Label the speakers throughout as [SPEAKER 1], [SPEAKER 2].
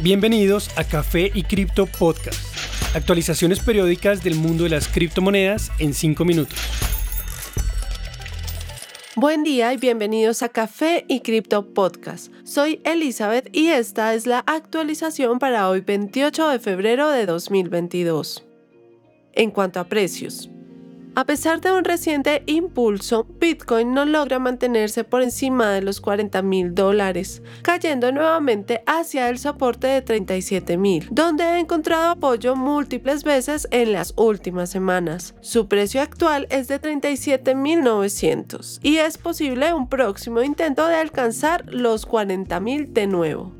[SPEAKER 1] Bienvenidos a Café y Cripto Podcast. Actualizaciones periódicas del mundo de las criptomonedas en 5 minutos.
[SPEAKER 2] Buen día y bienvenidos a Café y Cripto Podcast. Soy Elizabeth y esta es la actualización para hoy 28 de febrero de 2022. En cuanto a precios, a pesar de un reciente impulso, Bitcoin no logra mantenerse por encima de los 40 mil dólares, cayendo nuevamente hacia el soporte de 37 mil, donde ha encontrado apoyo múltiples veces en las últimas semanas. Su precio actual es de 37.900 y es posible un próximo intento de alcanzar los 40 mil de nuevo.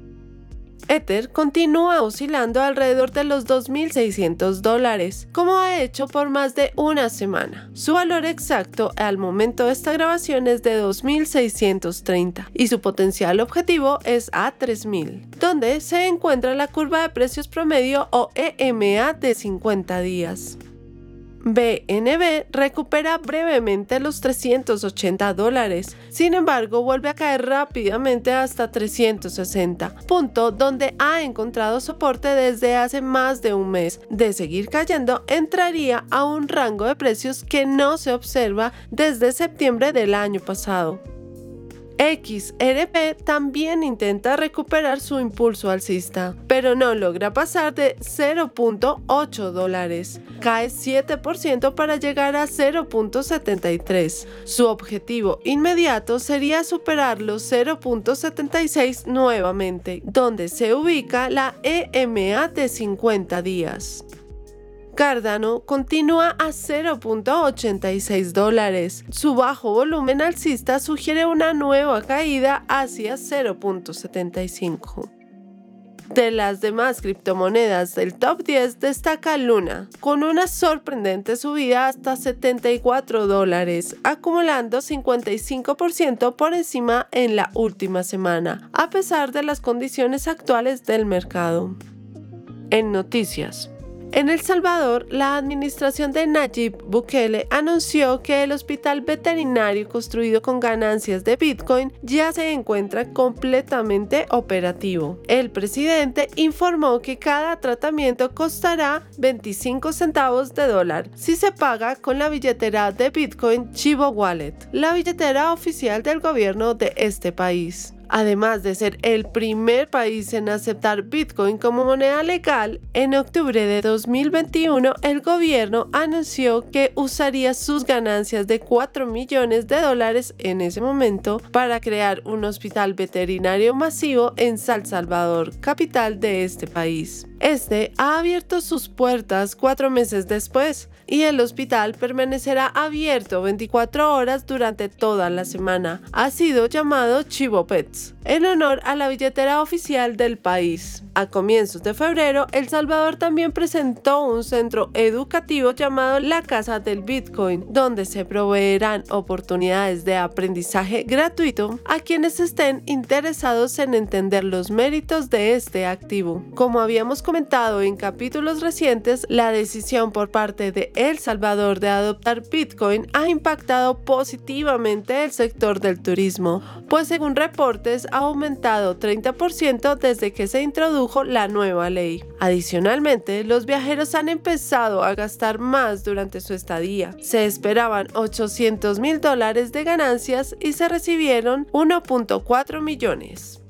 [SPEAKER 2] Ether continúa oscilando alrededor de los 2.600 dólares, como ha hecho por más de una semana. Su valor exacto al momento de esta grabación es de 2.630 y su potencial objetivo es a 3.000, donde se encuentra la curva de precios promedio o EMA de 50 días. BNB recupera brevemente los 380 dólares, sin embargo vuelve a caer rápidamente hasta 360, punto donde ha encontrado soporte desde hace más de un mes. De seguir cayendo, entraría a un rango de precios que no se observa desde septiembre del año pasado. XRP también intenta recuperar su impulso alcista, pero no logra pasar de 0.8 dólares. Cae 7% para llegar a 0.73. Su objetivo inmediato sería superar los 0.76 nuevamente, donde se ubica la EMA de 50 días. Cardano continúa a 0.86 dólares. Su bajo volumen alcista sugiere una nueva caída hacia 0.75. De las demás criptomonedas del top 10 destaca Luna, con una sorprendente subida hasta 74 dólares, acumulando 55% por encima en la última semana, a pesar de las condiciones actuales del mercado. En noticias. En El Salvador, la administración de Nayib Bukele anunció que el hospital veterinario construido con ganancias de Bitcoin ya se encuentra completamente operativo. El presidente informó que cada tratamiento costará 25 centavos de dólar si se paga con la billetera de Bitcoin Chivo Wallet, la billetera oficial del gobierno de este país. Además de ser el primer país en aceptar Bitcoin como moneda legal, en octubre de 2021 el gobierno anunció que usaría sus ganancias de 4 millones de dólares en ese momento para crear un hospital veterinario masivo en San Salvador, capital de este país. Este ha abierto sus puertas cuatro meses después y el hospital permanecerá abierto 24 horas durante toda la semana. Ha sido llamado Chivo Pets en honor a la billetera oficial del país. A comienzos de febrero, El Salvador también presentó un centro educativo llamado la Casa del Bitcoin, donde se proveerán oportunidades de aprendizaje gratuito a quienes estén interesados en entender los méritos de este activo. Como habíamos comentado en capítulos recientes, la decisión por parte de El Salvador de adoptar Bitcoin ha impactado positivamente el sector del turismo, pues según reportes ha aumentado 30% desde que se introdujo la nueva ley. Adicionalmente, los viajeros han empezado a gastar más durante su estadía. Se esperaban 800 mil dólares de ganancias y se recibieron 1.4 millones.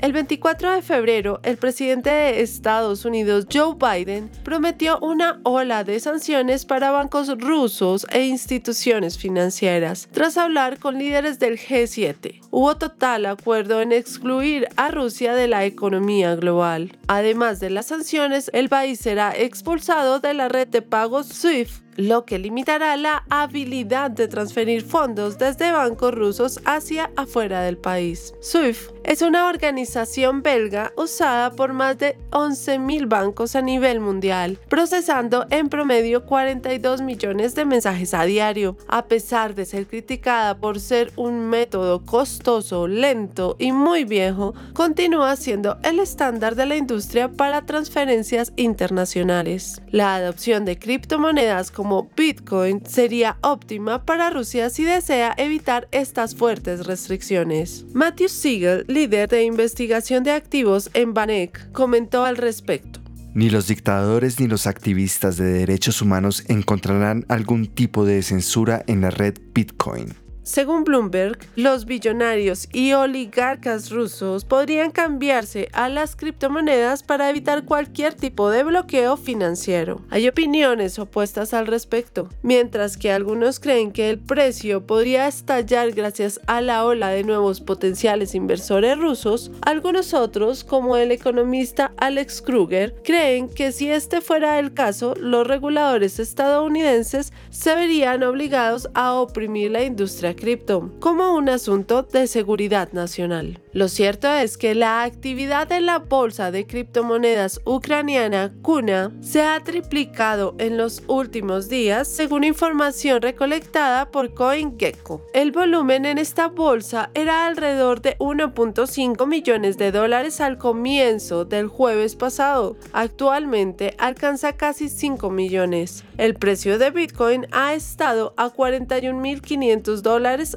[SPEAKER 2] El 24 de febrero, el presidente de Estados Unidos, Joe Biden, prometió una ola de sanciones para bancos rusos e instituciones financieras, tras hablar con líderes del G7. Hubo total acuerdo en excluir a Rusia de la economía global. Además de las sanciones, el país será expulsado de la red de pagos SWIFT lo que limitará la habilidad de transferir fondos desde bancos rusos hacia afuera del país. SWIFT es una organización belga usada por más de 11.000 bancos a nivel mundial, procesando en promedio 42 millones de mensajes a diario. A pesar de ser criticada por ser un método costoso, lento y muy viejo, continúa siendo el estándar de la industria para transferencias internacionales. La adopción de criptomonedas como Bitcoin sería óptima para Rusia si desea evitar estas fuertes restricciones. Matthew Siegel, líder de investigación de activos en Banek, comentó al respecto.
[SPEAKER 3] Ni los dictadores ni los activistas de derechos humanos encontrarán algún tipo de censura en la red Bitcoin.
[SPEAKER 2] Según Bloomberg, los billonarios y oligarcas rusos podrían cambiarse a las criptomonedas para evitar cualquier tipo de bloqueo financiero. Hay opiniones opuestas al respecto, mientras que algunos creen que el precio podría estallar gracias a la ola de nuevos potenciales inversores rusos, algunos otros, como el economista Alex Kruger, creen que si este fuera el caso, los reguladores estadounidenses se verían obligados a oprimir la industria cripto como un asunto de seguridad nacional. Lo cierto es que la actividad en la bolsa de criptomonedas ucraniana Kuna se ha triplicado en los últimos días según información recolectada por CoinGecko. El volumen en esta bolsa era alrededor de 1.5 millones de dólares al comienzo del jueves pasado. Actualmente alcanza casi 5 millones. El precio de Bitcoin ha estado a 41.500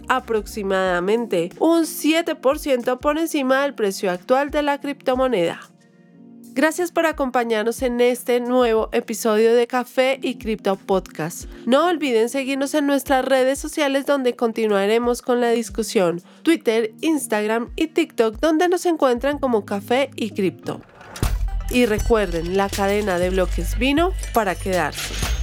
[SPEAKER 2] aproximadamente, un 7% por encima del precio actual de la criptomoneda. Gracias por acompañarnos en este nuevo episodio de Café y Cripto Podcast. No olviden seguirnos en nuestras redes sociales donde continuaremos con la discusión, Twitter, Instagram y TikTok donde nos encuentran como Café y Cripto. Y recuerden, la cadena de bloques vino para quedarse.